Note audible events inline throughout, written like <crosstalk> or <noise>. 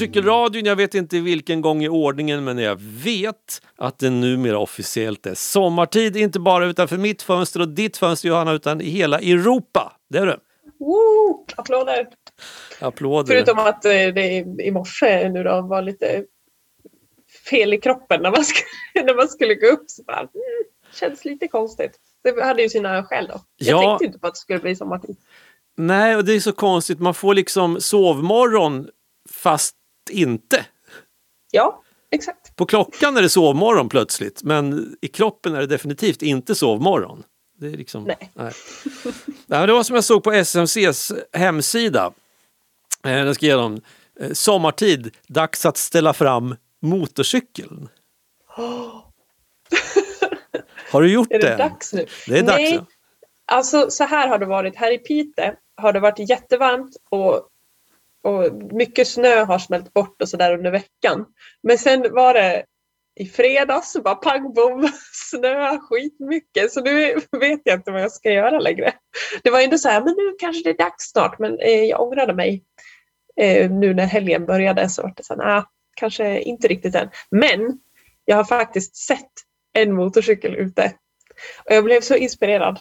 Motorcykelradion, jag vet inte vilken gång i ordningen men jag vet att det numera officiellt är sommartid, inte bara utanför mitt fönster och ditt fönster Johanna, utan i hela Europa. Det är det. Woo! Applåder! Applåder. Förutom att eh, det i morse nu då var lite fel i kroppen när man skulle, <laughs> när man skulle gå upp. Så bara, mm, känns lite konstigt. Det hade ju sina skäl då. Jag Ja. tänkte inte på att det skulle bli sommartid. Nej, och det är så konstigt, man får liksom sovmorgon fast inte. Ja, exakt. På klockan är det sovmorgon plötsligt, men i kroppen är det definitivt inte sovmorgon. Det är liksom, Nej. Nej. Det var som jag såg på SMCs hemsida. Eh, Den skrev de eh, sommartid, dags att ställa fram motorcykeln. <gasps> Har du gjort Är det det? dags nu? Det är dags. Nej, ja. alltså så här har det varit. Här i Piteå har det varit jättevarmt och, och mycket snö har smält bort och sådär under veckan. Men sen var det i fredags så bara pang bom, <laughs> snö skitmycket. Så nu vet jag inte vad jag ska göra längre. Det var ändå så här, men nu kanske det är dags snart. Men eh, jag ångrade mig. Eh, nu när helgen började så var det så här, nah, kanske inte riktigt än. Men jag har faktiskt sett en motorcykel ute. Och jag blev så inspirerad.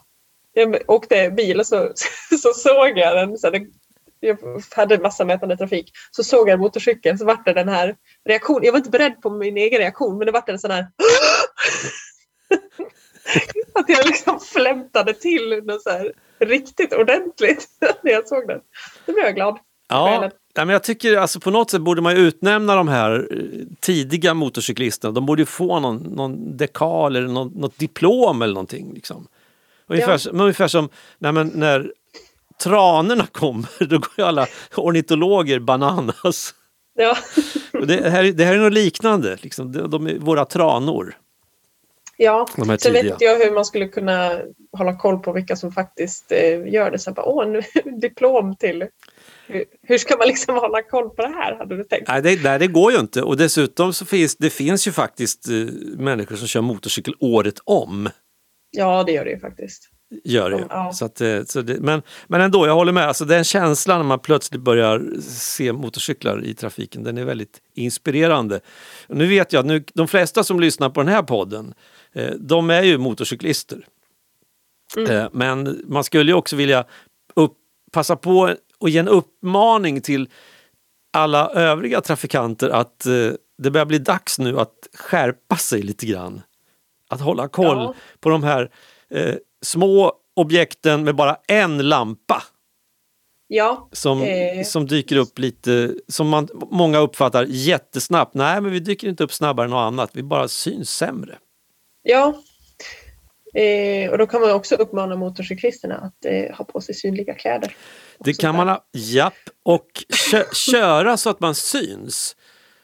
Jag åkte bil och så, <laughs> så såg jag den. Så den jag hade en massa mötande trafik. Så såg jag en motorcykel så vart det den här reaktionen. Jag var inte beredd på min egen reaktion men det vart en sån här <gasps> att jag liksom flämtade till något så här riktigt ordentligt <laughs> när jag såg den. Då blev jag glad. Ja, men jag tycker alltså på något sätt borde man ju utnämna de här eh, tidiga motorcyklisterna. De borde ju få någon, någon dekal eller någon, något diplom eller någonting. Liksom. Ungefär, Ja. ungefär som nej, när tranorna kommer, då går ju alla ornitologer bananas. Ja. Det, här, är- det här är något liknande, liksom. de, de är våra tranor. Ja, sen vet inte jag hur man skulle kunna hålla koll på vilka som faktiskt eh, gör det. Så bara, åh, nu, <laughs> diplom till. Hur, hur ska man liksom hålla koll på det här, hade du tänkt? Nej det, nej, det går ju inte. Och dessutom så finns det finns ju faktiskt eh, människor som kör motorcykel året om. Ja, det gör det ju faktiskt. Gör det. Ja. Så att, eh, så det, men, men ändå, jag håller med. Alltså, den känslan när man plötsligt börjar se motorcyklar i trafiken, den är väldigt inspirerande. Nu vet jag att nu, de flesta som lyssnar på den här podden, eh, de är ju motorcyklister. Eh, men man skulle ju också vilja upp, passa på och ge en uppmaning till alla övriga trafikanter att det börjar bli dags nu att skärpa sig lite grann. Att hålla koll Ja. på de här eh, små objekten med bara en lampa Ja, som, Eh. som dyker upp lite, som man, många uppfattar jättesnabbt. Nej, men vi dyker inte upp snabbare än något annat, vi bara syns sämre. ja. Eh, och då kan man också uppmana motorcyklisterna att eh, ha på sig synliga kläder. Det kan man där. ha, japp, och kö, köra så att man syns.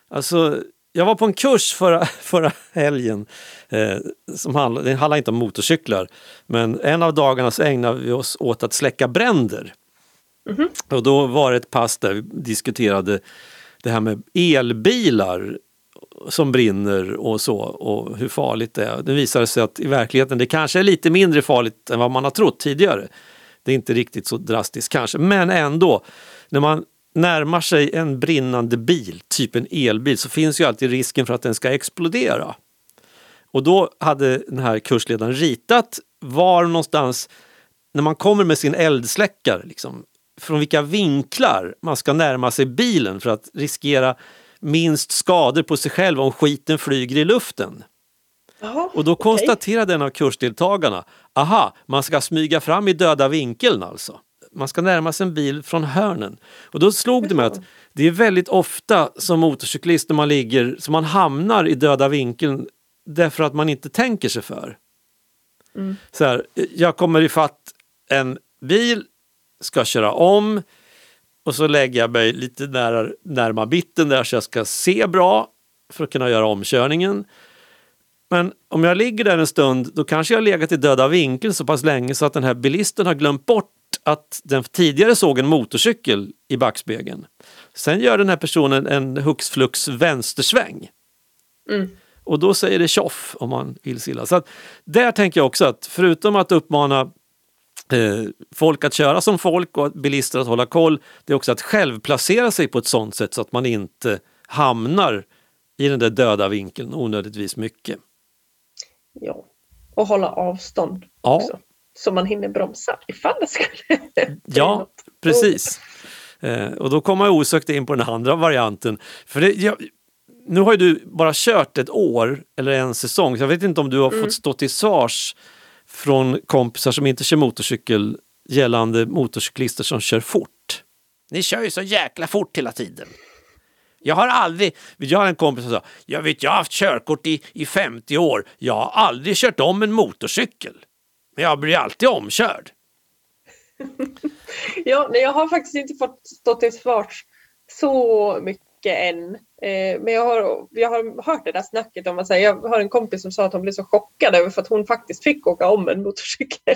Alltså, jag var på en kurs förra, <laughs> förra helgen, eh, som handlade, det handlar inte om motorcyklar, men en av dagarna så ägnade vi oss åt att släcka bränder. Och då var det ett pass där vi diskuterade det här med elbilar som brinner och så och hur farligt det är. Det visade sig att i verkligheten det kanske är lite mindre farligt än vad man har trott tidigare. Det är inte riktigt så drastiskt kanske, men ändå. När man närmar sig en brinnande bil, typ en elbil, så finns ju alltid risken för att den ska explodera. Och då hade den här kursledaren ritat var någonstans, när man kommer med sin eldsläckare, liksom, från vilka vinklar man ska närma sig bilen för att riskera minst skador på sig själv om skiten flyger i luften. Jaha, Och då konstaterade en av kursdeltagarna, aha, man ska smyga fram i döda vinkeln alltså. Man ska närma sig en bil från hörnen. Och då slog det mig att det är väldigt ofta som motorcyklist när man ligger, så man hamnar i döda vinkeln därför att man inte tänker sig för. Mm. Så här, jag kommer ifatt en bil, ska köra om och så lägger jag mig lite nära, närmare mitten där så jag ska se bra för att kunna göra omkörningen. Men om jag ligger där en stund då kanske jag legat i döda vinkeln så pass länge så att den här bilisten har glömt bort att den tidigare såg en motorcykel i backspegeln. Sen gör den här personen en hux flux vänstersväng. Mm. Och då säger det tjoff om man vill silla. Så att där tänker jag också att förutom att uppmana eh, folk att köra som folk och bilister att hålla koll. Det är också att självplacera sig på ett sånt sätt så att man inte hamnar i den där döda vinkeln onödigtvis mycket. Ja, och hålla avstånd Ja. också. Så man hinner bromsa ifall det skulle <laughs> Ja, precis. Eh, och då kommer jag osökt in på den andra varianten. För det, jag, nu har ju du bara kört ett år eller en säsong, så jag vet inte om du har fått stå till svars från kompisar som inte kör motorcykel gällande motorcyklister som kör fort. Ni kör ju så jäkla fort hela tiden. Jag har aldrig, jag har en kompis som sa, jag vet jag har haft körkort i, i 50 år, jag har aldrig kört om en motorcykel. Men jag blir alltid omkörd. <laughs> Ja, nej, jag har faktiskt inte fått stå till svars så mycket än. Eh, men jag har, jag har hört det där snacket om att säga, jag har en kompis som sa att hon blev så chockad över för att hon faktiskt fick åka om en motorcykel.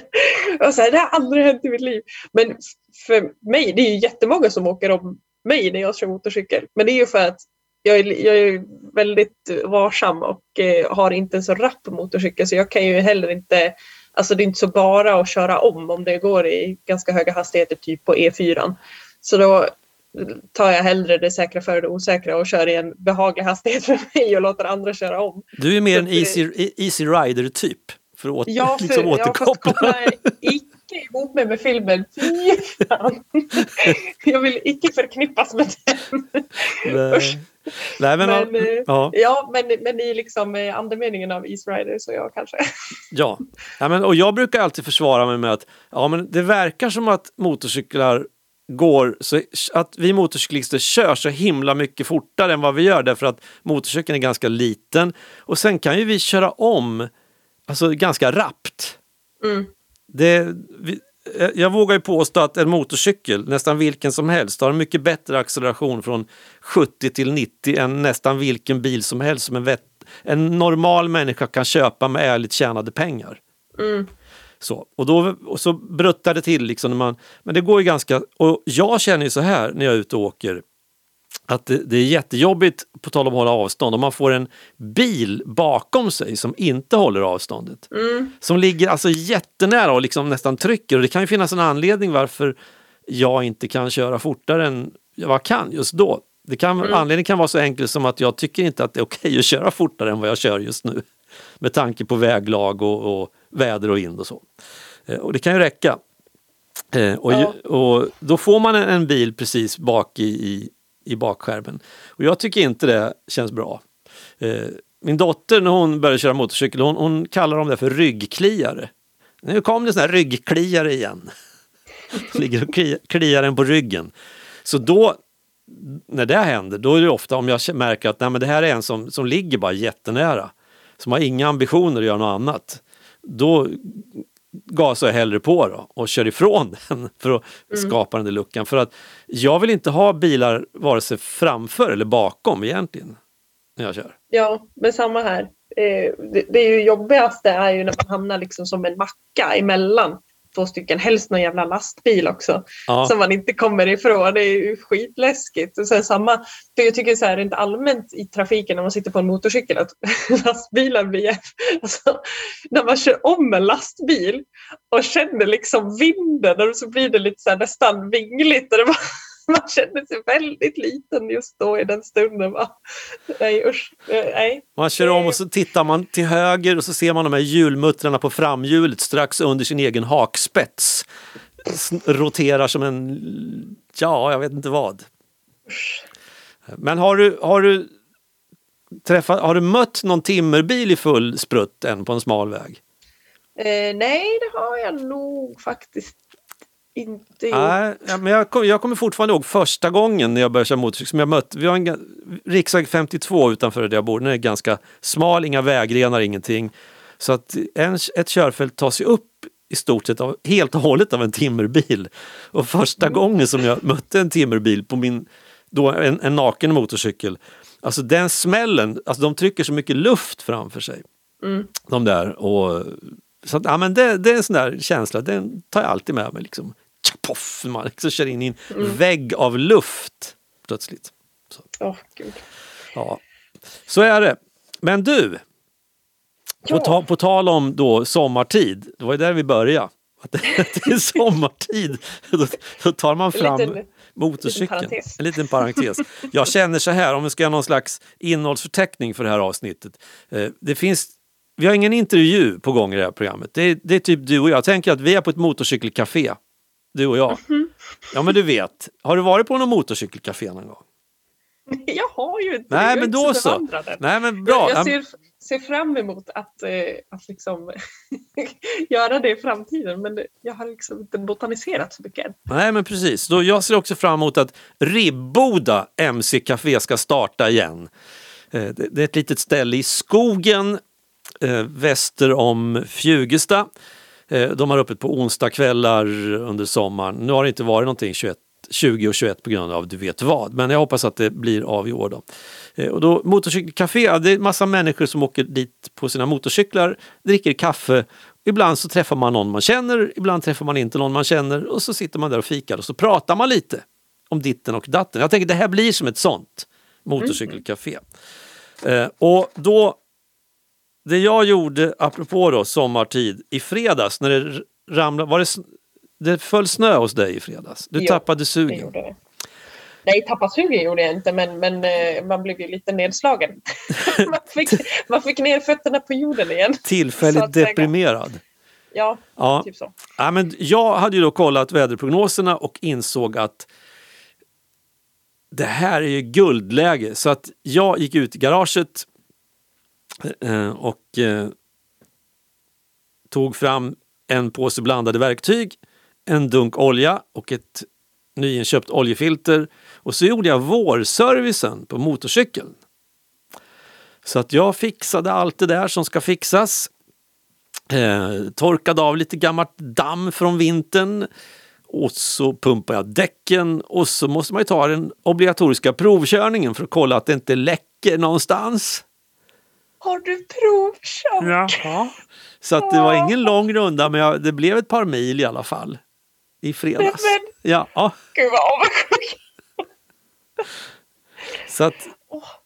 Och så här, det har aldrig hänt i mitt liv. Men för mig, det är ju jättemånga som åker om mig när jag kör motorcykel. Men det är ju för att jag är, jag är väldigt varsam och eh, har inte en så rapp motorcykel så jag kan ju heller inte Alltså det är inte så bara att köra om om det går i ganska höga hastigheter typ på E4. Så då tar jag hellre det säkra före det osäkra och kör i en behaglig hastighet för mig och låter andra köra om. Du är mer en Så det- easy, easy rider-typ. För att åter, Ja, <laughs> för liksom jag har fått återkoppla. koppla icke ihop mig med filmen. <laughs> Jag vill icke förknippas med den. Nej. Nej, men, Men, eh, ja, Ja, men, men i liksom eh, andemeningen av East Rider så jag kanske. <laughs> ja. ja men, och jag brukar alltid försvara mig med att ja, men det verkar som att motorcyklar går så att vi motorcyklister kör så himla mycket fortare än vad vi gör därför att motorcykeln är ganska liten och sen kan ju vi köra om alltså ganska rappt. Mm. Det, vi, eh, jag vågar ju påstå att en motorcykel, nästan vilken som helst, har en mycket bättre acceleration från 70 till 90 än nästan vilken bil som helst som en, vet, en normal människa kan köpa med ärligt tjänade pengar. Mm. Så, och, då, och så bruttar det till liksom när man, men det går ju ganska, och jag känner ju så här när jag är ute och åker, att det, det är jättejobbigt, på tal om att hålla avstånd, om man får en bil bakom sig som inte håller avståndet. Mm. Som ligger alltså jättenära och liksom nästan trycker och det kan ju finnas en anledning varför jag inte kan köra fortare än vad jag kan just då. Det kan, Anledningen kan vara så enkel som att jag tycker inte att det är okej att köra fortare än vad jag kör just nu. Med tanke på väglag och, och väder och vind och så. Eh, Och det kan ju räcka. Eh, och, ju- och då får man en, en bil precis bak i, i, i bakskärmen. Och jag tycker inte det känns bra. Eh, min dotter när hon började köra motorcykel, hon, hon kallar dem det för ryggkliare. Nu kom det sån här ryggkliare igen. <laughs> Ligger och kliar en på ryggen. Så då, när det händer, då är det ofta om jag märker att nej, men det här är en som, som ligger bara jättenära. Som har inga ambitioner att göra något annat. Då gasar jag hellre på då och kör ifrån <laughs> den för att skapa den där luckan. För att jag vill inte ha bilar vare sig framför eller bakom egentligen. När jag kör. Ja, men samma här. Eh, det, det är ju jobbigaste är ju när man hamnar liksom som en macka emellan två stycken, helst någon jävla lastbil också, Ja. som man inte kommer ifrån. Det är ju skitläskigt. Och sen samma, för jag tycker så här rent allmänt i trafiken när man sitter på en motorcykel att <laughs> lastbilar blir, alltså, när man kör om en lastbil och känner liksom vinden och så blir det lite så här nästan vingligt och det bara, <laughs> man känner sig väldigt liten just då i den stunden. Va? Nej usch, Eh, nej. Man kör om och så tittar man till höger och så ser man de här hjulmuttrarna på framhjulet strax under sin egen hakspets. Roterar som en, ja, jag vet inte vad. Men har du, har du träffat, har du mött någon timmerbil i full sprutt än på en smal väg? Eh, nej, det har jag nog faktiskt inte gjort. Nej, men jag, kom, jag kommer fortfarande ihåg första gången när jag började köra motorcykel som jag mött. Vi har en riksväg 52 utanför där jag bor. Den är ganska smal, inga vägrenar, ingenting. Så att en, ett körfält tas ju upp i stort sett av, helt och hållet av en timmerbil. Och första gången som jag mötte en timmerbil på min, då en, en naken motorcykel, alltså den smällen, alltså de trycker så mycket luft framför sig. Mm. De där och så att, ja, men det, det är en sån där känsla, den tar jag alltid med mig. Liksom. Poff, man liksom kör in i en vägg av luft plötsligt. Åh, gud. Ja, så är det. Men du, på, Ja. ta, på tal om då sommartid, det var ju där vi började. att det, <laughs> är sommartid. Då, då tar man fram liten- motorcykeln. parentes. En liten parentes. Jag känner så här, om vi ska göra någon slags innehållsförteckning för det här avsnittet. Eh, Det finns, vi har ingen intervju på gång i det här programmet. Det är, det är typ du och jag. Jag tänker att vi är på ett motorcykelcafé. Du och jag. Mhm. Ja men du vet, har du varit på någon motorcykelcafé någon gång? <laughs> Jag har ju inte Nej jag men då så. Nej men bra. Jag Ja, ser, ser fram emot att, eh, att liksom <laughs> göra det i framtiden men jag har liksom inte botaniserat så mycket än. Nej men precis. Då jag ser också fram emot att Ribboda MC-café ska starta igen. Eh, Det det är ett litet ställe i skogen eh, väster om Fjugesta. Eh, de har öppet på onsdagskvällar under sommaren. Nu har det inte varit någonting 21, 20 och 21 på grund av du vet vad. Men jag hoppas att det blir av i år. Då. Eh, och då, motorcykelcafé, det är massa människor som åker dit på sina motorcyklar, dricker kaffe. Ibland så träffar man någon man känner, ibland träffar man inte någon man känner och så sitter man där och fikar och så pratar man lite om ditten och datten. Jag tänker det här blir som ett sånt motorcykelcafé. Mm. och då, det jag gjorde, apropå då sommartid, i fredags när det ramlade, var det, det föll snö hos dig i fredags? Du Ja, tappade sugen. det. Nej, tappa sugen gjorde jag inte men, men eh, man blev ju lite nedslagen. <laughs> man, fick, man fick ner fötterna på jorden igen. Tillfälligt deprimerad. Ja, Ja. typ så. Ja, men jag hade ju då kollat väderprognoserna och insåg att det här är ju guldläge. Så att jag gick ut i garaget Eh, och eh, tog fram en påse blandade verktyg, en dunk olja och ett nyinköpt oljefilter. Och så gjorde jag vårservicen på motorcykeln. Så att jag fixade allt det där som ska fixas. Eh, torkade av lite gammalt damm från vintern. Och så pumpade jag däcken och så måste man ju ta den obligatoriska provkörningen för att kolla att det inte läcker någonstans. Har du provkört? Jaha. Så att det var ingen lång runda men jag, det blev ett par mil i alla fall. I fredags. Men- Ja, ja. Gud vad avundsjuk. Så att,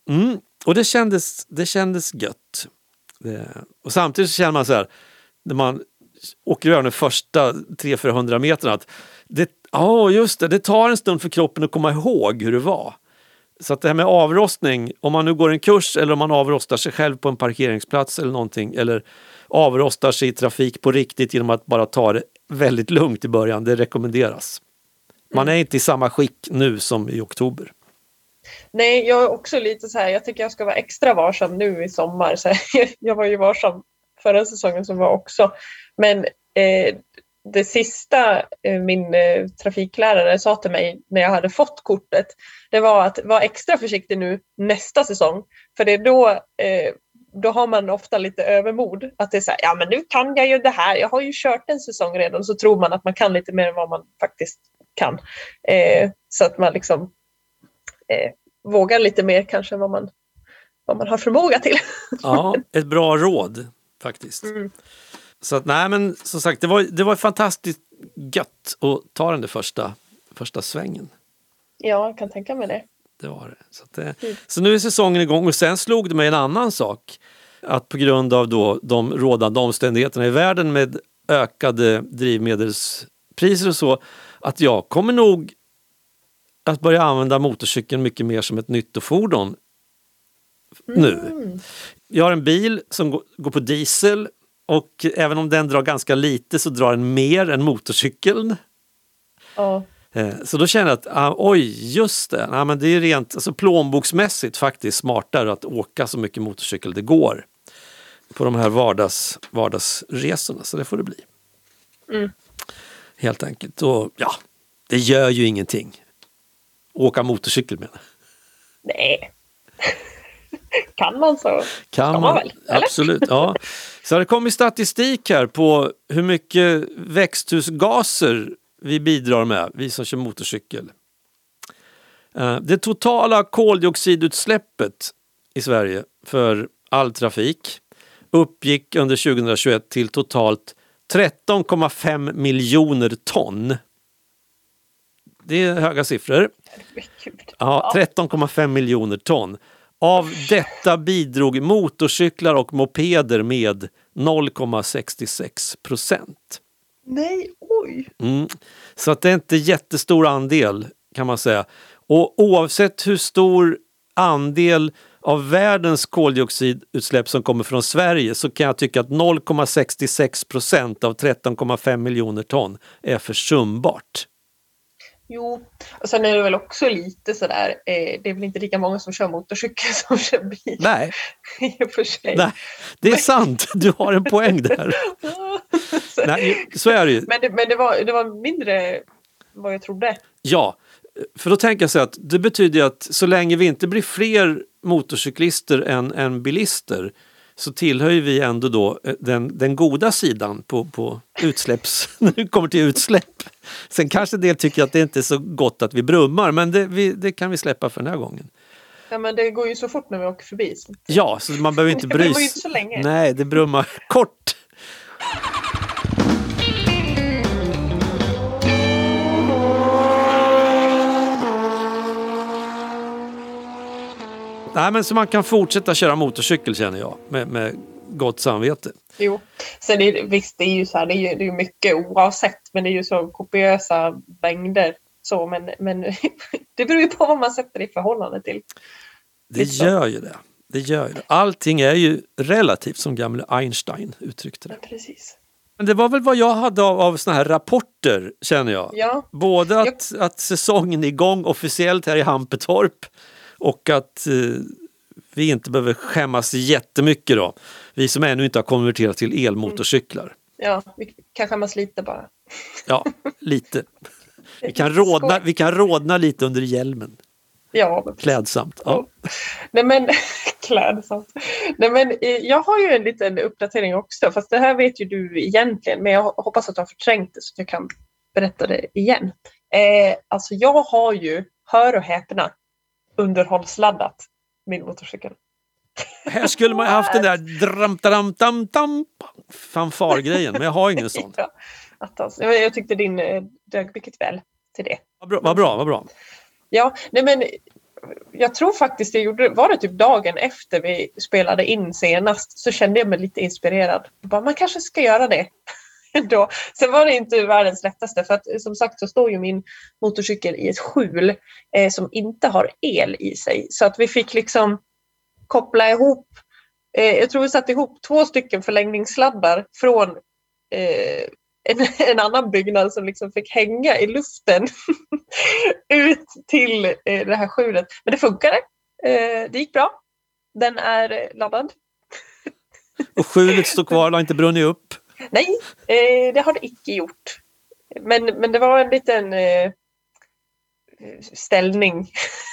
mm, och det kändes, det kändes gött. Det, och samtidigt så känner man så här, när man åker över de första 300-400 meterna, att det, ja just det, det tar en stund för kroppen att komma ihåg hur det var. Så att det här med avrostning, om man nu går en kurs eller om man avrostar sig själv på en parkeringsplats eller någonting, eller avrostar sig i trafik på riktigt genom att bara ta det väldigt lugnt i början, det rekommenderas. Man är inte i samma skick nu som i oktober. Nej, jag är också lite så här, jag tycker jag ska vara extra varsam nu i sommar. Så här, <laughs> jag var ju varsam förra säsongen som var också. Men eh, det sista eh, min eh, trafiklärare sa till mig när jag hade fått kortet, det var att vara extra försiktig nu nästa säsong. För det är då, eh, då har man ofta lite övermod. Att det är så här, ja men nu kan jag ju det här, jag har ju kört en säsong redan. Så tror man att man kan lite mer än vad man faktiskt kan. Eh, så att man liksom eh, vågar lite mer kanske än vad man, vad man har förmåga till. <laughs> Ja, ett bra råd faktiskt. Mm. Så att, nej men som sagt, det var, det var fantastiskt gött att ta den där första, första svängen. Ja, jag kan tänka mig det. Det var det. Så, det, Mm. så nu är säsongen igång och sen slog det mig en annan sak. Att på grund av då de rådande omständigheterna i världen med ökade drivmedelspriser och så, att jag kommer nog att börja använda motorcykeln mycket mer som ett nyttofordon nu. Mm. Jag har en bil som går på diesel och även om den drar ganska lite så drar den mer än motorcykeln. Ja. Eh, Så då känner jag att ah, oj, just det, ah, men det är rent alltså, plånboksmässigt faktiskt smartare att åka så mycket motorcykel det går på de här vardags, vardagsresorna. Så det får det bli. Mm. Helt enkelt. Och ja, det gör ju ingenting. Åka motorcykel menar. Nej. <laughs> kan man så? Kan man man, väl, eller? absolut. Ja. Så det kommit statistik här på hur mycket växthusgaser vi bidrar med, vi som kör motorcykel. Eh, Det totala koldioxidutsläppet i Sverige för all trafik uppgick under 2021 till totalt 13,5 miljoner ton. Det är höga siffror. Ja, 13,5 miljoner ton. Av detta bidrog motorcyklar och mopeder med 0,66 procent. Nej, oj. Mm. Så att det är inte jättestor andel kan man säga. Och oavsett hur stor andel av världens koldioxidutsläpp som kommer från Sverige så kan jag tycka att 0,66 procent av 13,5 miljoner ton är försumbart. Jo, och sen är det väl också lite sådär, eh, det är väl inte lika många som kör motorcykel <laughs> som kör bil. Nej, <laughs> I och för sig. nej det är sant. Du har en poäng där. <laughs> så, Nej, så är det ju. men det, men det, var, det var mindre vad jag trodde. Ja, för då tänker jag så att det betyder att så länge vi inte blir fler motorcyklister än, än bilister så tillhör ju vi ändå då eh, den, den goda sidan på, på utsläpps... <laughs> när det kommer till utsläpp. Sen kanske en del tycker att det inte är så gott att vi brummar men det, vi, det kan vi släppa för den här gången. Ja, men det går ju så fort när vi åker förbi. Så. Ja, så man behöver inte <laughs> Det bry sig. inte så länge. Nej, det brummar <laughs> kort. Nej, men så man kan fortsätta köra motorcykel känner jag med, med gott samvete. Jo. Sen är det, visst, det är ju så här, det är ju, det är mycket oavsett, men det är ju så kopiösa mängder. Så, men, men <laughs> det beror ju på vad man sätter i förhållande till. Det Lite så. gör ju det. det gör ju det. Allting är ju relativt som gamle Einstein uttryckte det. Precis. Men det var väl vad jag hade av, av såna här rapporter känner jag. Ja, Både att, att säsongen är igång officiellt här i Hampetorp och att eh, vi inte behöver skämmas jättemycket då. Vi som ännu inte har konverterat till elmotorcyklar. ja, vi kan skämmas lite bara. Ja, lite. <laughs> Vi kan, rodna, vi kan rodna lite under hjälmen. Ja, Klädsamt. Ja. Nej men <laughs> klädsamt. Nej men eh, jag har ju en liten uppdatering också fast det här vet ju du egentligen men jag hoppas att du har förträngt det så att jag kan berätta det igen. Eh, alltså jag har ju, hör och häpna, underhållsladdat min motorcykel. Här skulle man ha haft den där <laughs> dram, dram, dam, dam, fanfargrejen men jag har ingen <laughs> sån. Ja, jag tyckte din eh, dög mycket väl till det. Vad bra, vad bra. Vad bra. Ja, nej men jag tror faktiskt jag gjorde var det typ dagen efter vi spelade in senast så kände jag mig lite inspirerad. Bara, man kanske ska göra det. <laughs> Då. Sen var det inte världens lättaste för att eh, som sagt så står ju min motorcykel i ett skjul eh, som inte har el i sig. Så att vi fick liksom koppla ihop, eh, jag tror vi satte ihop två stycken förlängningssladdar från eh, en, <laughs> en annan byggnad som liksom fick hänga i luften <laughs> ut till eh, det här skjulet. Men det funkade. Eh, det gick bra. Den är eh, laddad. Och skjulet står kvar, Det har inte brunnit upp. Nej, eh, det har det icke gjort. Men, men det var en liten eh, ställning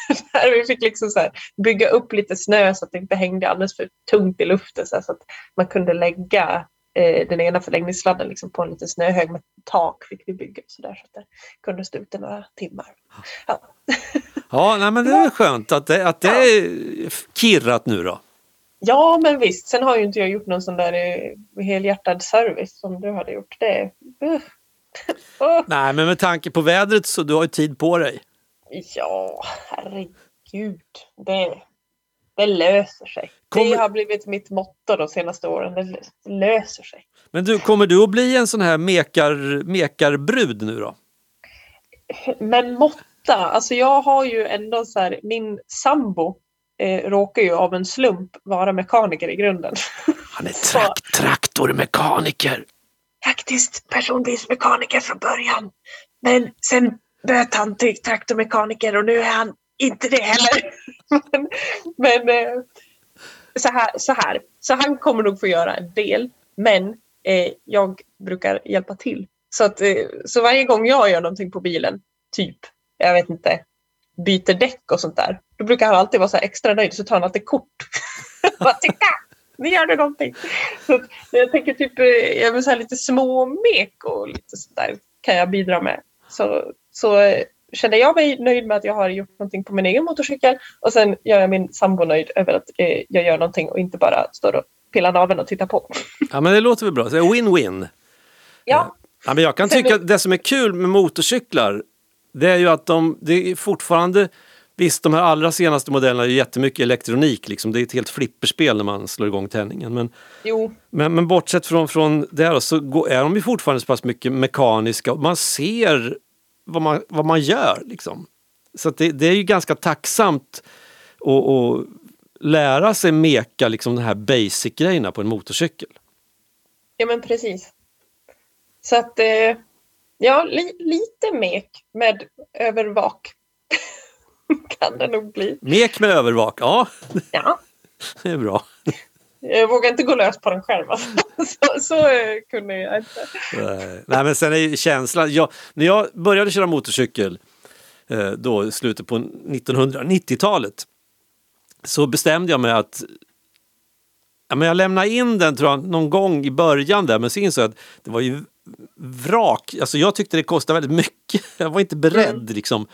<laughs> där vi fick liksom så här bygga upp lite snö så att det inte hängde alldeles för tungt i luften så, här, så att man kunde lägga eh, den ena förlängningssladden liksom på en liten snöhög med tak fick vi bygga så där så att det kunde stå ute några timmar. Ja. Ja, nej, men det är skönt att det, att det är kirrat nu då. Ja, men visst. Sen har ju inte jag gjort någon sån där eh, helhjärtad service som du hade gjort. Det, uh. <laughs> Nej, men med tanke på vädret så du har ju tid på dig. Ja, herregud. Det, det löser sig. Kommer- Det har blivit mitt motto de senaste åren. Det löser sig. Men du, kommer du att bli en sån här mekar, mekarbrud nu då? Men måtta, alltså jag har ju ändå så här, min sambo eh, råkar ju av en slump vara mekaniker i grunden. <laughs> Han är Så- trak- traktormekaniker. Faktiskt personbilsmekaniker från början. Men sen böt han till traktormekaniker och nu är han inte det heller. <laughs> men men eh, så, här, så här, så han kommer nog få göra en del. Men eh, jag brukar hjälpa till. Så, att, eh, så varje gång jag gör någonting på bilen, typ, jag vet inte, byter däck och sånt där. Då brukar han alltid vara så här extra nöjd så tar han alltid kort. <laughs> Bara titta! Nu gör du någonting. Så jag tänker typ, eh, jag vill så här lite små mek och lite sånt där kan jag bidra med. Så, så eh, känner jag mig nöjd med att jag har gjort någonting på min egen motorcykel och sen gör jag min sambo nöjd över att eh, jag gör någonting och inte bara står och pillar naveln och tittar på. <laughs> Ja, men det låter väl bra. Så Win-win. Ja, Ja, men jag kan tycka att det som är kul med motorcyklar det är ju att de, det är fortfarande Visst, de här allra senaste modellerna är jättemycket elektronik. Liksom. Det är ett helt flipperspel när man slår igång tändningen. Men, men, men bortsett från, från det då, så går, är de ju fortfarande så pass mycket mekaniska. Man ser vad man, vad man gör. Liksom. Så det, det är ju ganska tacksamt att, att lära sig meka liksom, de här basic-grejerna på en motorcykel. ja men precis. Så att, eh, ja, li, lite mek med övervak <laughs> kan det nog bli. Mek med övervak, ja Ja, <laughs> det är bra. jag vågar inte gå lös på den själv. Alltså. <laughs> Så, så eh, kunde jag inte. Nej, Nej men sen är ju känslan, jag, när jag började köra motorcykel eh, då i slutet på 1990-talet så bestämde jag mig att ja, men jag lämnade in den tror jag, någon gång i början där men så insåg jag att det var ju vrak. Alltså jag tyckte det kostade väldigt mycket. <laughs> Jag var inte beredd Mm. liksom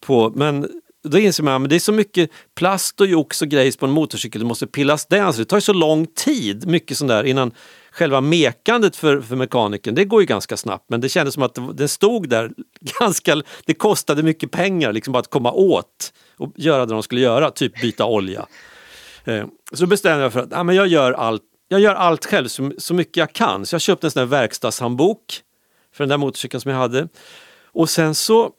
på, men då inser man att det är så mycket plast och jox och grejs på en motorcykel, det måste pillas den. Så det tar ju så lång tid, mycket sånt där, innan själva mekandet för, för mekanikern, det går ju ganska snabbt. Men det kändes som att den stod där <laughs> ganska, det kostade mycket pengar liksom bara att komma åt och göra det de skulle göra, typ byta olja. Eh, Så bestämde jag för att ja, men jag, gör allt, jag gör allt själv så, så mycket jag kan. Så jag köpte en sån här verkstadshandbok för den där motorcykeln som jag hade. Och sen så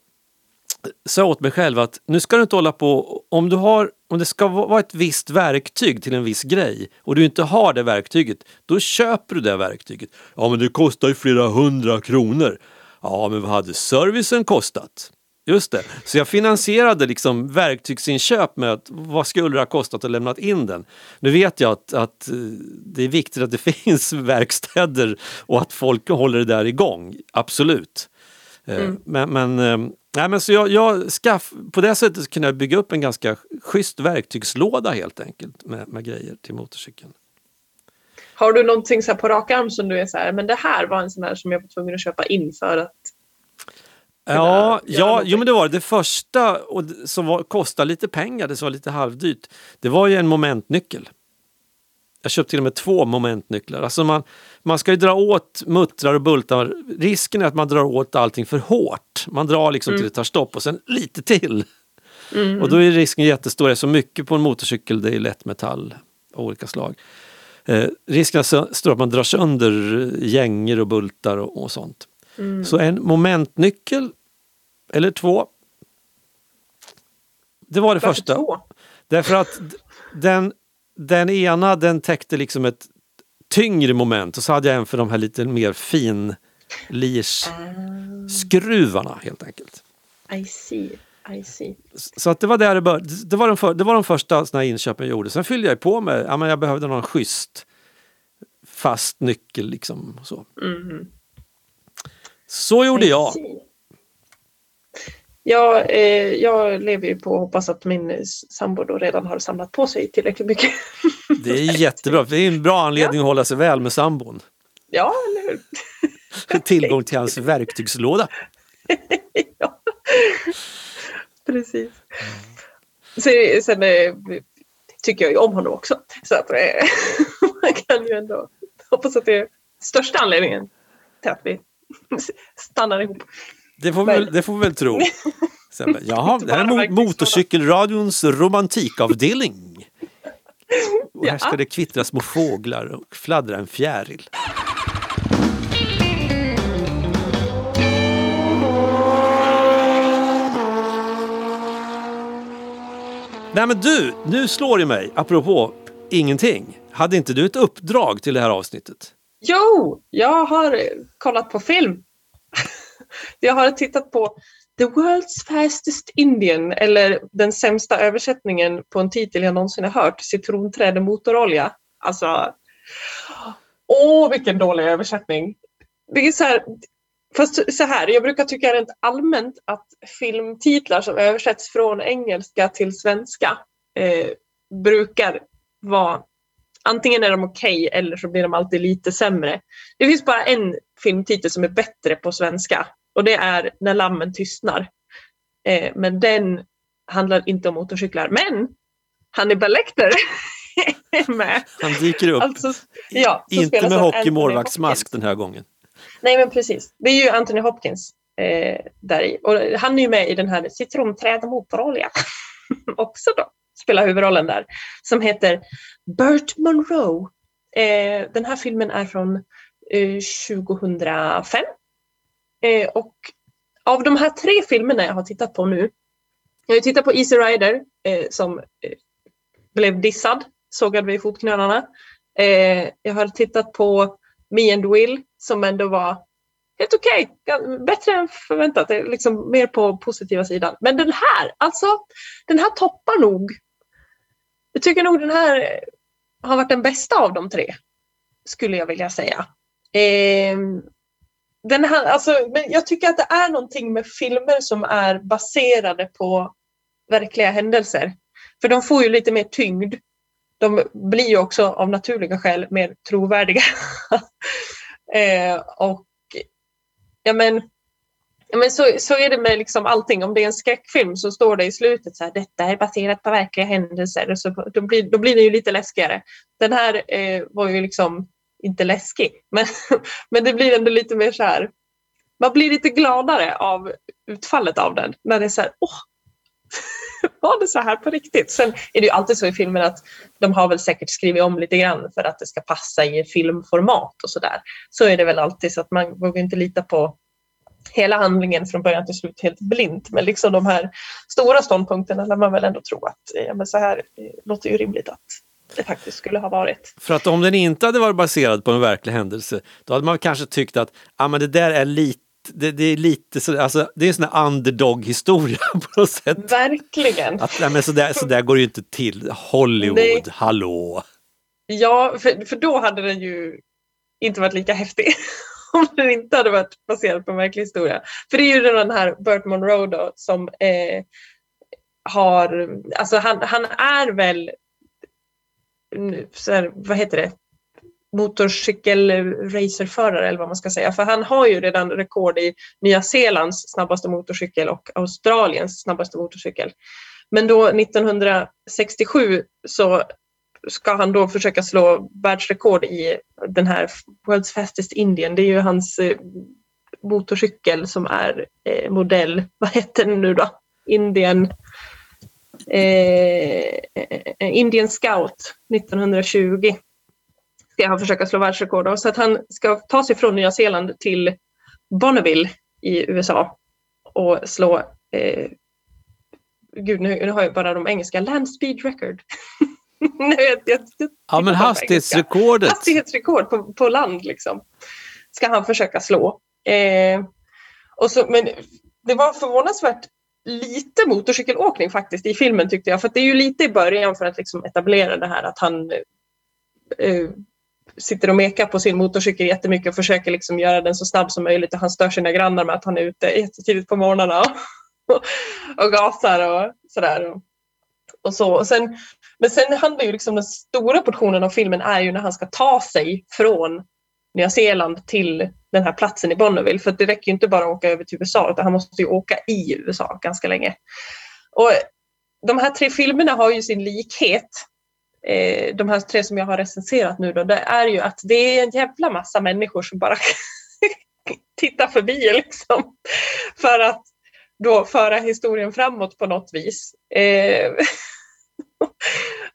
sa jag åt mig själv att nu ska du inte hålla på, om du har, om det ska vara ett visst verktyg till en viss grej och du inte har det verktyget, då köper du det verktyget. Ja men det kostar ju flera hundra kronor. Ja men vad hade servicen kostat? Just det, så jag finansierade liksom verktygsinköp med att vad skulle det ha kostat att lämna in den? Nu vet jag att, att eh, det är viktigt att det <laughs> finns verkstäder och att folk håller det där igång, absolut. Eh, Men, men, eh, nej, men så jag, jag skaff, på det sättet kunde jag bygga upp en ganska schysst verktygslåda helt enkelt med, med grejer till motorcykeln. Har du någonting så här på rak arm som du är så här, men det här var en sån här som jag var tvungen att köpa in för att Ja, ja jo, men det var det. första och som var, kostade lite pengar, det var lite halvdyrt. Det var ju en momentnyckel. Jag köpte till och med två momentnycklar. Alltså man, man ska ju dra åt muttrar och bultar. Risken är att man drar åt allting för hårt. Man drar liksom till det tar stopp och sen lite till. Och då är risken jättestor. Det är så mycket på en motorcykel, det är lättmetall av olika slag. Eh, risken är så stor att man drar sönder gänger och bultar och, och sånt. Så en momentnyckel eller två. Det var det varför första. två? Därför att den, den ena den täckte liksom ett tyngre moment och så hade jag en för de här lite mer fin skruvarna helt enkelt. I see, I see. Så att det var där det började. Det var de, för, det var de första såna inköpen jag gjorde. Sen fyllde jag på med, ja men jag behövde någon schysst fast nyckel liksom. Så, Mhm. så gjorde I jag. see. Ja, eh, jag lever ju på att hoppas att min sambo då redan har samlat på sig tillräckligt mycket. <laughs> Det är jättebra. Det är en bra anledning att hålla sig väl med sambon. ja, eller hur? <laughs> Tillgång till hans verktygslåda. <laughs> ja. Precis. Sen, sen eh, tycker jag ju om honom också. Så att eh, man kan ju ändå hoppas att det är största anledningen till att vi stannar ihop. Det får väl, det får vi väl tro. <laughs> Sen, bara, Jaha, det här är mo- motorcykelradions romantikavdelning. Och här ska det kvittra små fåglar och fladdra en fjäril. Nej men du, nu slår det mig, apropå ingenting. Hade inte du ett uppdrag till det här avsnittet? Jo, jag har kollat på film jag har tittat på The World's Fastest Indian eller den sämsta översättningen på en titel jag någonsin har hört, Citronträd och motorolja. Alltså, åh vilken dålig översättning. Det är så här, fast så här, jag brukar tycka rent allmänt att filmtitlar som översätts från engelska till svenska eh, brukar vara antingen är de okej eller så blir de alltid lite sämre. Det finns bara en filmtitel som är bättre på svenska och det är När lammen tystnar. Eh, men den handlar inte om motorcyklar. Men Hannibal Lecter är <laughs> med. Han dyker upp. Alltså, ja, inte med hockeymålvaktsmask den här gången. Nej men precis. Det är ju Anthony Hopkins eh, där i. Och han är ju med i den här Citronträd och motorolja. <laughs> också då spelar huvudrollen där, som heter Burt Monroe. Eh, den här filmen är från eh, 2005. Eh, och av de här tre filmerna jag har tittat på nu, jag har tittat på Easy Rider eh, som eh, blev dissad, sågad vid fotknölarna. Eh, jag har tittat på Me and Will som ändå var helt okej. Okay. Bättre än förväntat. Liksom mer på positiva sidan. Men den här, alltså den här toppar nog. Jag tycker nog den här har varit den bästa av de tre. Skulle jag vilja säga. Eh, den här, alltså, men jag tycker att det är någonting med filmer som är baserade på verkliga händelser. För de får ju lite mer tyngd. De blir ju också av naturliga skäl mer trovärdiga. <laughs> eh, och ja men, ja, men så, så är det med liksom allting. Om det är en skräckfilm så står det i slutet så här, detta är baserat på verkliga händelser. Och så, då, blir, då blir det ju lite läskigare. Den här eh, var ju liksom inte läskig, men, <laughs> men det blir ändå lite mer så här. Man blir lite gladare av utfallet av den. När det är så här, åh, <laughs> var det så här på riktigt? Sen är det ju alltid så i filmer att de har väl säkert skrivit om lite grann för att det ska passa i filmformat och sådär. Så är det väl alltid så att man vågar inte lita på hela handlingen från början till slut helt blint. Men liksom de här stora ståndpunkterna där man väl ändå tror att ja, men så här låter ju rimligt att det faktiskt skulle ha varit. För att om den inte hade varit baserad på en verklig händelse, då hade man kanske tyckt att ah, men det där är lite det, det, är lite så, alltså, det är en sån här underdog-historia <laughs> på något sätt. Verkligen. Att, nej, men så, där, så där går det ju inte till. Hollywood, det... hallå! Ja, för, för då hade den ju inte varit lika häftig. <laughs> om den inte hade varit baserad på en verklig historia. För det är ju den här Burt Monroe då som eh, har, alltså han, han är väl, så här, vad heter det, motorcykelracerförare eller vad man ska säga. För han har ju redan rekord i Nya Zeelands snabbaste motorcykel och Australiens snabbaste motorcykel. Men då 1967 så ska han då försöka slå världsrekord i den här World's Fastest Indian. Det är ju hans eh, motorcykel som är eh, modell, vad heter den nu då? Indien eh, Indian Scout 1920 ska han försöka slå världsrekord Så att han ska ta sig från Nya Zeeland till Bonneville i USA och slå eh, Gud, nu, nu har jag bara de engelska. Land speed record. <laughs> jag, jag, jag ja, men hastighetsrekordet. Hastighetsrekord på, på land liksom. Ska han försöka slå. Eh, och så, men det var förvånansvärt lite motorcykelåkning faktiskt i filmen tyckte jag. För det är ju lite i början för att liksom etablera det här att han eh, sitter och mekar på sin motorcykel jättemycket och försöker liksom göra den så snabb som möjligt och han stör sina grannar med att han är ute jättetidigt på morgnarna och, <laughs> och gasar och sådär. Och så. Och sen, men sen handlar ju liksom den stora portionen av filmen är ju när han ska ta sig från Nya Zeeland till den här platsen i Bonneville. För det räcker ju inte bara att åka över till USA utan han måste ju åka i USA ganska länge. Och de här tre filmerna har ju sin likhet eh, de här tre som jag har recenserat nu då, det är ju att det är en jävla massa människor som bara <laughs> tittar förbi liksom. För att då föra historien framåt på något vis. Eh, <laughs>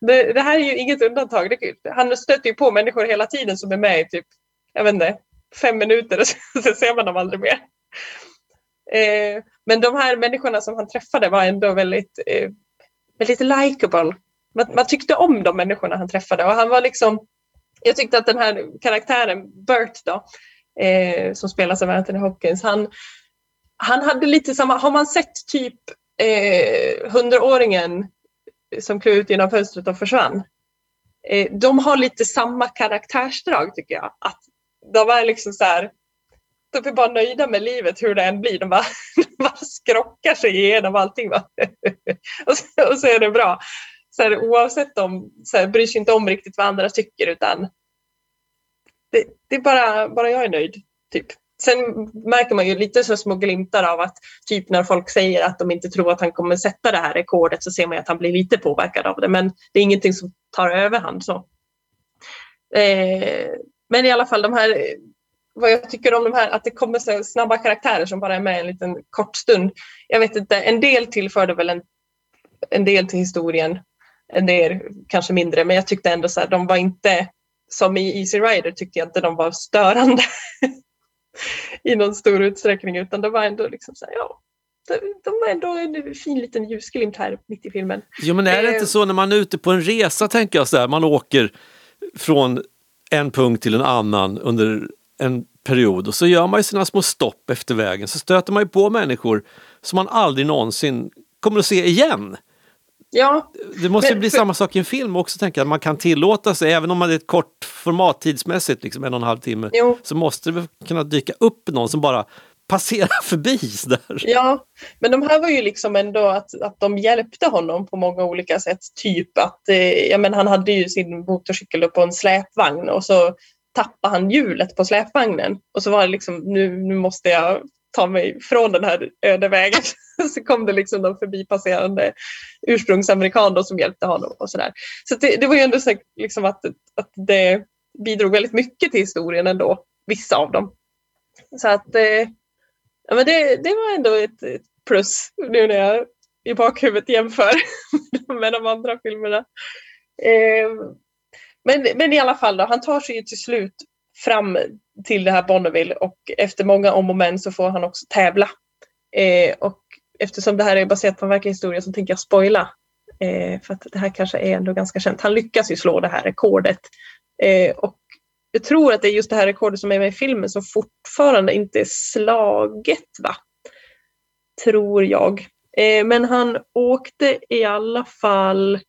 det, det, här är ju inget undantag. Det, han stöter ju på människor hela tiden som är med i typ, jag vet inte, fem minuter och <laughs> sen ser man dem aldrig mer. Eh, men de här människorna som han träffade var ändå väldigt, eh, väldigt likeable man, man, tyckte om de människorna han träffade och han var liksom, jag tyckte att den här karaktären Bert då, eh, som spelas av Anthony Hopkins, han, han hade lite samma, har man sett typ eh, hundraåringen eh, som klev ut genom fönstret och försvann? Eh, de har lite samma karaktärsdrag tycker jag. Att de är liksom så här, de är bara nöjda med livet hur det än blir. De bara, <laughs> de bara skrockar sig igenom allting. <laughs> och, så, och så är det bra så här, oavsett om, så här, bryr sig inte om riktigt vad andra tycker utan det, det är bara, bara jag är nöjd. Typ. Sen märker man ju lite så små glimtar av att typ när folk säger att de inte tror att han kommer sätta det här rekordet så ser man att han blir lite påverkad av det. Men det är ingenting som tar överhand. Så. Eh, men i alla fall de här, vad jag tycker om de här, att det kommer så snabba karaktärer som bara är med en liten kort stund. Jag vet inte, en del tillförde väl en en del till historien, en del kanske mindre, men jag tyckte ändå så här, de var inte, som i Easy Rider tyckte jag inte de var störande <laughs> i någon stor utsträckning, utan det var ändå liksom så här, ja, de var ändå en fin liten ljusglimt här mitt i filmen. Jo men är det inte eh, så när man är ute på en resa tänker jag så här, man åker från en punkt till en annan under en period och så gör man ju sina små stopp efter vägen så stöter man ju på människor som man aldrig någonsin kommer att se igen. Ja. Det måste men, bli för... samma sak i en film också, tänker jag. Man kan tillåta sig, även om man är ett kort format tidsmässigt, liksom en och en halv timme, jo. så måste det kunna dyka upp någon som bara Passera <laughs> förbi. Där. Ja, men de här var ju liksom ändå att, att de hjälpte honom på många olika sätt. Typ att eh, ja, men han hade ju sin motorcykel på en släpvagn och så tappade han hjulet på släpvagnen. Och så var det liksom, nu, nu måste jag ta mig från den här öde vägen. <laughs> så kom det liksom någon förbipasserande ursprungsamerikan då som hjälpte honom och sådär. Så det, det var ju ändå så liksom att, att det bidrog väldigt mycket till historien ändå, vissa av dem. Så att eh, ja, men det, det var ändå ett, ett plus nu när jag i bakhuvudet jämför <laughs> med de andra filmerna. Eh, men, men i alla fall, då, han tar sig ju till slut fram till det här Bonneville och efter många om och men så får han också tävla. Eh, och eftersom det här är baserat på en verklig historia så tänker jag spoila. Eh, för att det här kanske är ändå ganska känt. Han lyckas ju slå det här rekordet. Eh, och jag tror att det är just det här rekordet som är med i filmen som fortfarande inte är slaget. va? Tror jag. Eh, men han åkte i alla fall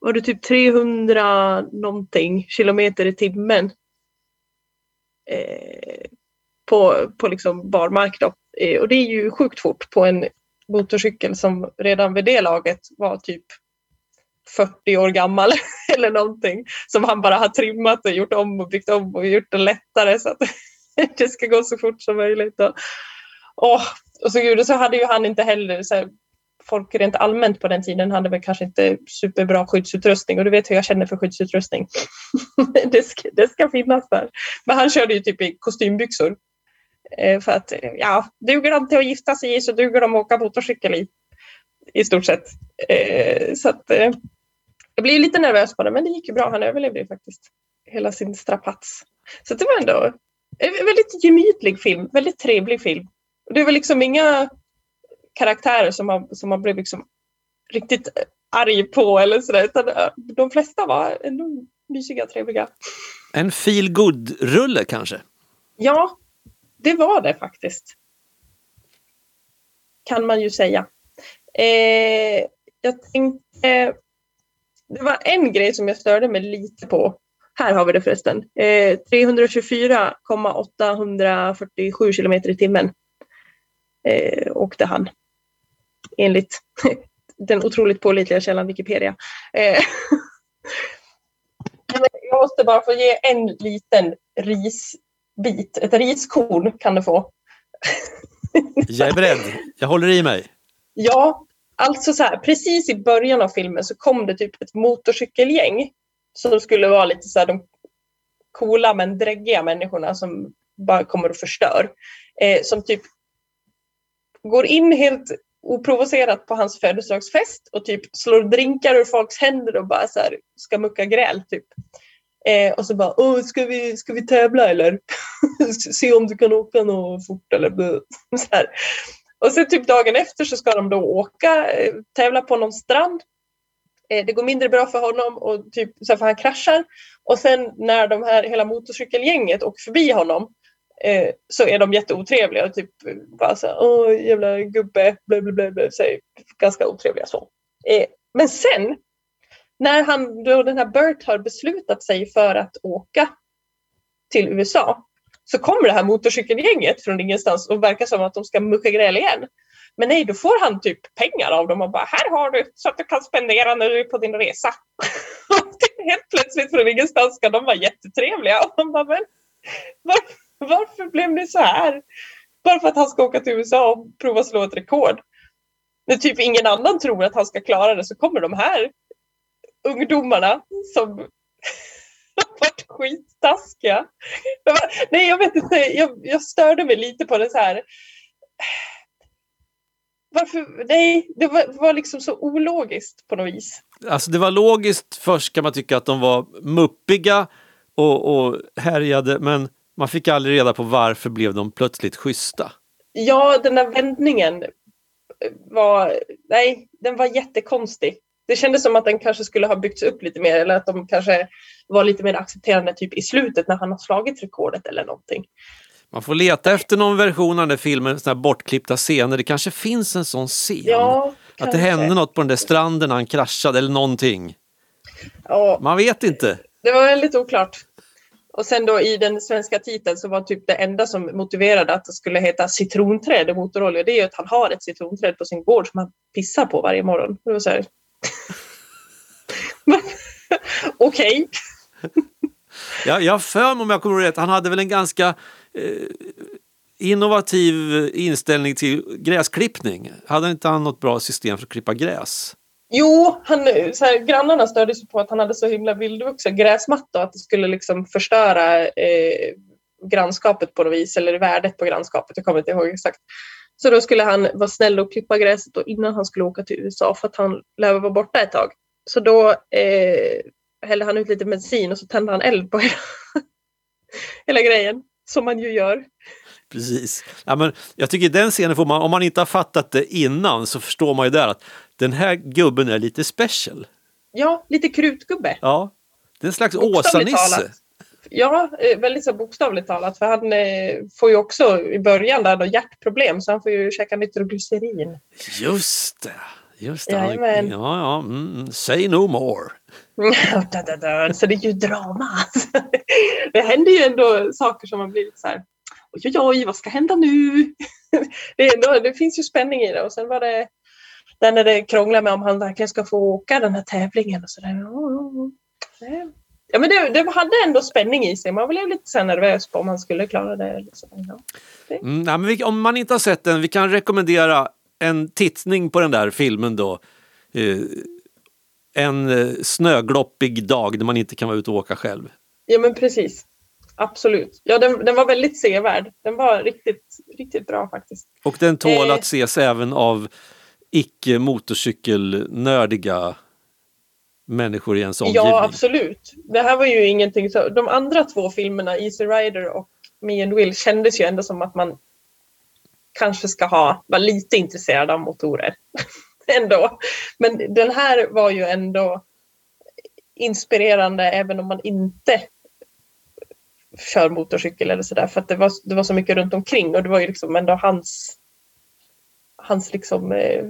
var det typ 300 någonting kilometer i timmen eh, på, på liksom barmark. Då. Eh, och det är ju sjukt fort på en motorcykel som redan vid det laget var typ 40 år gammal <laughs> eller någonting som han bara har trimmat och gjort om och byggt om och gjort det lättare så att <laughs> det ska gå så fort som möjligt. Och, och, och så, gud, så hade ju han inte heller så här, folk rent allmänt på den tiden hade väl kanske inte superbra skyddsutrustning och du vet hur jag känner för skyddsutrustning. <laughs> det, ska, det ska finnas där. Men han körde ju typ i kostymbyxor. Eh, för att eh, ja, duger de till att gifta sig i så duger de att åka motorcykel i. I stort sett. Eh, så att, eh, jag blev lite nervös på det men det gick ju bra. Han överlevde ju faktiskt hela sin strapats. Så det var ändå en väldigt gemytlig film, väldigt trevlig film. Det var liksom inga karaktärer som man, som man blev liksom riktigt arg på eller sådär. Utan äh, de flesta var ändå mysiga trevliga. En feel rulle kanske? Ja, det var det faktiskt. Kan man ju säga. Eh, jag tänkte... Det var en grej som jag störde mig lite på. Här har vi det förresten. Eh, 324,847 kilometer i timmen eh, åkte han enligt <laughs> den otroligt pålitliga källan Wikipedia. Eh, <laughs> jag måste bara få ge en liten risbit. Ett riskorn kan du få. <laughs> Jag är beredd. Jag håller i mig. Ja, alltså så här, precis i början av filmen så kom det typ ett motorcykelgäng som skulle vara lite så här de coola men dräggiga människorna som bara kommer och förstör. Eh, som typ går in helt oprovocerat på hans födelsedagsfest och typ slår drinkar ur folks händer och bara så här, ska mucka gräl typ. Eh, och så bara, Åh, ska, vi, ska vi tävla eller? <laughs> Se om du kan åka något fort eller <laughs> så här. Och sen typ dagen efter så ska de då åka, eh, tävla på någon strand. Eh, det går mindre bra för honom och typ så för han kraschar. Och sen när de här, hela motorcykelgänget åker förbi honom eh, så är de jätteotrevliga och typ eh, bara så här, åh jävla gubbe, bla bla bla, bla så ganska otrevliga så. Eh, men sen när han, då den här Bert har beslutat sig för att åka till USA så kommer det här motorcykelgänget från ingenstans och verkar som att de ska mucka gräl igen. Men nej, då får han typ pengar av dem och bara här har du så att du kan spendera när du är på din resa. <laughs> Helt plötsligt från ingenstans ska de vara jättetrevliga. Och man bara, men varför, varför blev det så här? Bara för att han ska åka till USA och prova slå ett rekord. När typ ingen annan tror att han ska klara det så kommer de här ungdomarna som <laughs> varit skittaskiga. Nej, jag vet inte. Jag, jag störde mig lite på det så här. varför, nej, det var, var liksom så ologiskt på något vis. Alltså det var logiskt först kan man tycka att de var muppiga och, och härjade men man fick aldrig reda på varför blev de plötsligt schyssta. Ja, den där vändningen var, nej, den var jättekonstig. Det kändes som att den kanske skulle ha byggts upp lite mer eller att de kanske var lite mer accepterande typ i slutet när han har slagit rekordet eller någonting. Man får leta efter någon version av den filmen, såna här bortklippta scener. Det kanske finns en sån scen. Ja, att kanske. det hände något på den där stranden när han kraschade eller någonting. Ja, Man vet inte. det var väldigt oklart. Och sen då i den svenska titeln så var typ det enda som motiverade att det skulle heta citronträd och motorolja, det är ju att han har ett citronträd på sin gård som han pissar på varje morgon. Det var så här. Okej. Jag, jag för mig om jag kommer rätt, han hade väl en ganska eh, innovativ inställning till gräsklippning. Hade inte han något bra system för att klippa gräs? Jo, han, så här, grannarna störde sig på att han hade så himla vildvuxen gräsmatta och att det skulle liksom förstöra eh, grannskapet på något vis, eller värdet på grannskapet, jag kommer inte ihåg exakt. Så då skulle han vara snäll och klippa gräset då innan han skulle åka till USA för att han lär vara borta ett tag. Så då eh, hällde han ut lite bensin och så tände han eld på <laughs> hela, hela grejen, som man ju gör. Precis. Ja, men jag tycker den scenen får man, om man inte har fattat det innan så förstår man ju där att den här gubben är lite special. Ja, lite krutgubbe. Ja, det är en slags Åsa-Nisse. Ja, eh, väldigt så bokstavligt talat. För han eh, får ju också i början där då hjärtproblem så han får ju käka nitroglycerin. Just det. Just det. Jajamän. Ja, ja. Mm, say no more. <laughs> Så det är ju drama. <laughs> Det händer ju ändå saker som man blir lite så här. Oj, oj, oj, vad ska hända nu? <laughs> Det, ändå, det finns ju spänning i det. Och sen var det där när det krånglar med om han verkligen ska få åka den här tävlingen och sådär. Ja, men det, det hade ändå spänning i sig. Man blev lite så nervös på om han skulle klara det. så. Ja. Mm, nej, men vi, om man inte har sett den, vi kan rekommendera en tittning på den där filmen då. Eh, en eh, snögloppig dag när man inte kan vara ute och åka själv. ja, men precis. Absolut. Ja, den, den var väldigt sevärd. Den var riktigt, riktigt bra faktiskt. Och den tål Eh. att ses även av icke motorcykelnördiga människor i ens omgivning. Ja, absolut. Det här var ju ingenting så. De andra två filmerna, Easy Rider och Me and Will, kändes ju ändå som att man kanske ska ha, vara lite intresserad av motorer. <laughs> ändå. Men den här var ju ändå inspirerande även om man inte kör motorcykel eller sådär. För att det var, det var så mycket runt omkring och det var ju liksom ändå hans, hans liksom, eh,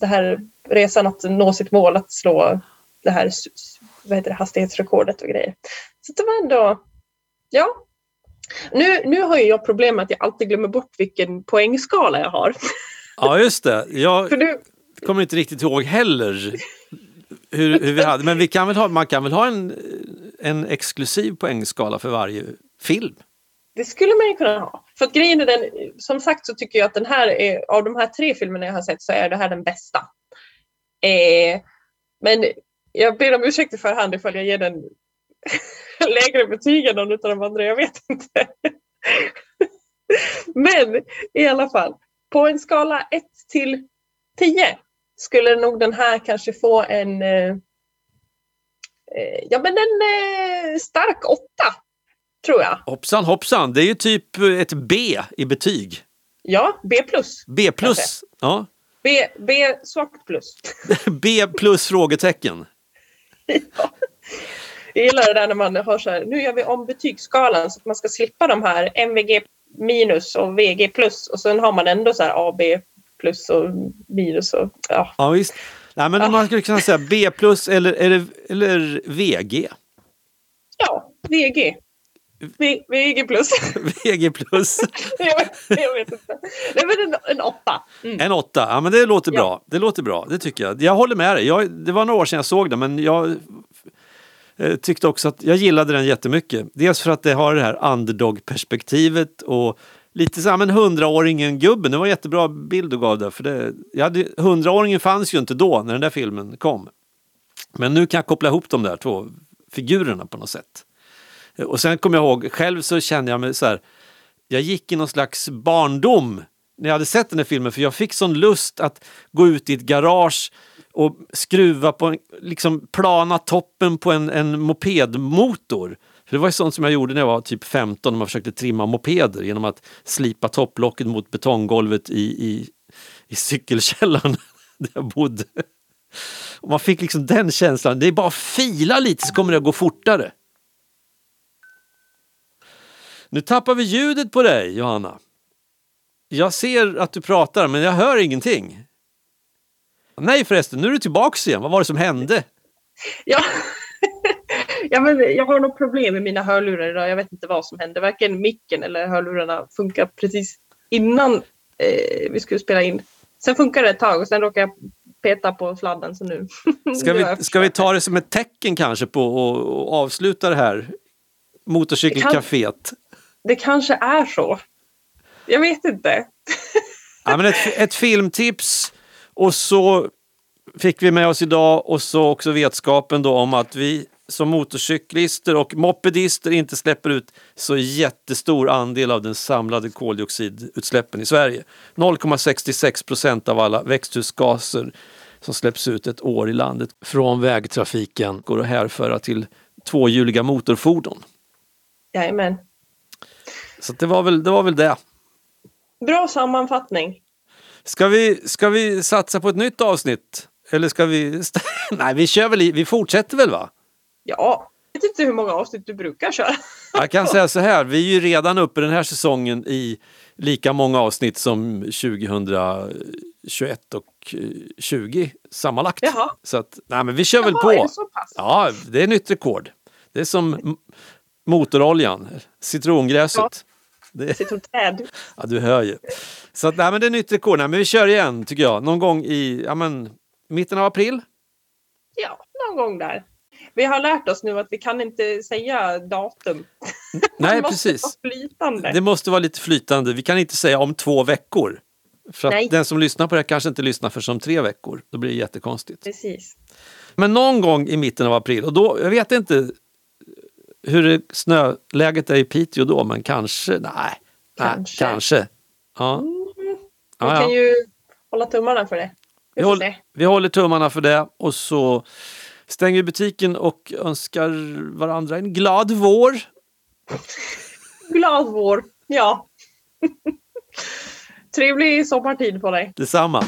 det här resan att nå sitt mål, att slå det här vad heter det, hastighetsrekordet och grejer. Så det var ändå, ja. Nu, nu har ju jag problem med att jag alltid glömmer bort vilken poängskala jag har. Ja, just det. Jag För nu, kommer inte riktigt ihåg heller hur, hur vi hade. Men vi kan väl ha, man kan väl ha en, en exklusiv poängskala för varje film? det skulle man ju kunna ha. För att grejen är den, som sagt så tycker jag att den här är, av de här tre filmerna jag har sett så är det här den bästa. Eh, men jag ber om ursäkt i förhand ifall jag ger den <laughs> lägre betyg än någon av de andra, jag vet inte. Men i alla fall, på en skala 1 till 10 skulle nog den här kanske få en eh, eh, ja men en eh, stark 8 tror jag. Hoppsan hoppsan, det är ju typ ett B i betyg. Ja, B plus. B plus. Ja. B, B svagt plus. <laughs> B plus frågetecken. <laughs> Jag gillar det där när man har så här, nu gör vi om betygsskalan så att man ska slippa de här MVG minus och VG plus och sen har man ändå så här AB plus och minus och ja. Ja, visst. Nej, men Ah. man skulle kunna säga B plus eller, eller, eller VG. Ja, VG. V, VG plus. <laughs> VG plus. <laughs> jag, vet, jag vet inte. Det är väl en, en åtta. Mm. En åtta, ja men det låter Ja. bra. Det låter bra, det tycker jag. Jag håller med dig. Jag, det var några år sedan jag såg den men jag eh, tyckte också att jag gillade den jättemycket. Dels för att det har det här underdog-perspektivet och lite så här, men hundraåringen-gubben, det var en jättebra bild du gav där. För det, jag hade, hundraåringen fanns ju inte då när den där filmen kom. Men nu kan jag koppla ihop de där två figurerna på något sätt. Och sen kommer jag ihåg, själv så kände jag mig så här, jag gick i någon slags barndom när jag hade sett den här filmen för jag fick sån lust att gå ut i ett garage och skruva på, en, liksom plana toppen på en, en mopedmotor. För det var ju sånt som jag gjorde när jag var typ 15 när man försökte trimma mopeder genom att slipa topplocket mot betonggolvet i, i, i cykelkällaren <laughs> där jag bodde. Och man fick liksom den känslan, det är bara att fila lite så kommer det att gå fortare. Nu tappar vi ljudet på dig Johanna. Jag ser att du pratar men jag hör ingenting. Nej förresten, nu är du tillbaks igen. Vad var det som hände? Ja. <laughs> ja, men jag har något problem med mina hörlurar idag. Jag vet inte vad som hände. Varken micken eller hörlurarna funkar precis innan eh, vi skulle spela in. Sen funkar det ett tag och sen råkar jag peta på sladden så nu. <laughs> Ska vi, ska vi ta det som ett tecken kanske på att avsluta det här motorcykelcaféet? Det, kanske är så. Jag vet inte. <laughs> ja, men ett, ett filmtips och så fick vi med oss idag och så också vetskapen då om att vi som motorcyklister och mopedister inte släpper ut så jättestor andel av den samlade koldioxidutsläppen i Sverige. 0,66 procent av alla växthusgaser som släpps ut ett år i landet från vägtrafiken går att härföra till tvåhjuliga motorfordon. Jajamän. Så det var väl det. Var väl det. Bra sammanfattning. Ska vi, ska vi satsa på ett nytt avsnitt? Eller ska vi... <laughs> Nej, vi kör väl i, vi fortsätter väl va? Ja, jag vet inte hur många avsnitt du brukar köra. Jag kan säga så här, vi är ju redan uppe den här säsongen i lika många avsnitt som 2021 och 20 sammanlagt. Jaha. Så att, nej men vi kör Jaha, väl på. Är det så pass? Ja, det är nytt rekord. Det är som motoroljan, citrongräset. Det, Citronträd. <laughs> ja, du hör ju. Så att, nej, men det är nytt rekord. Nej, men vi kör igen tycker jag. Någon gång i ja, men, mitten av april. Ja, någon gång där. Vi har lärt oss nu att vi kan inte säga datum. Nej, <laughs> det måste precis. Det måste vara lite flytande. Vi kan inte säga om två veckor. För att Nej. den som lyssnar på det kanske inte lyssnar för som tre veckor. Då blir det jättekonstigt. Precis. Men någon gång i mitten av april och då, jag vet inte hur snöläget är i Piteå då, men kanske, nej. Kanske. Nej, kanske. Ja. Vi Ja, kan ja. ju hålla tummarna för det. Vi Vi, håller, vi håller tummarna för det och så stänger vi butiken och önskar varandra en glad vår. <laughs> Glad vår. Ja. <laughs> Trevlig sommartid på dig. Detsamma.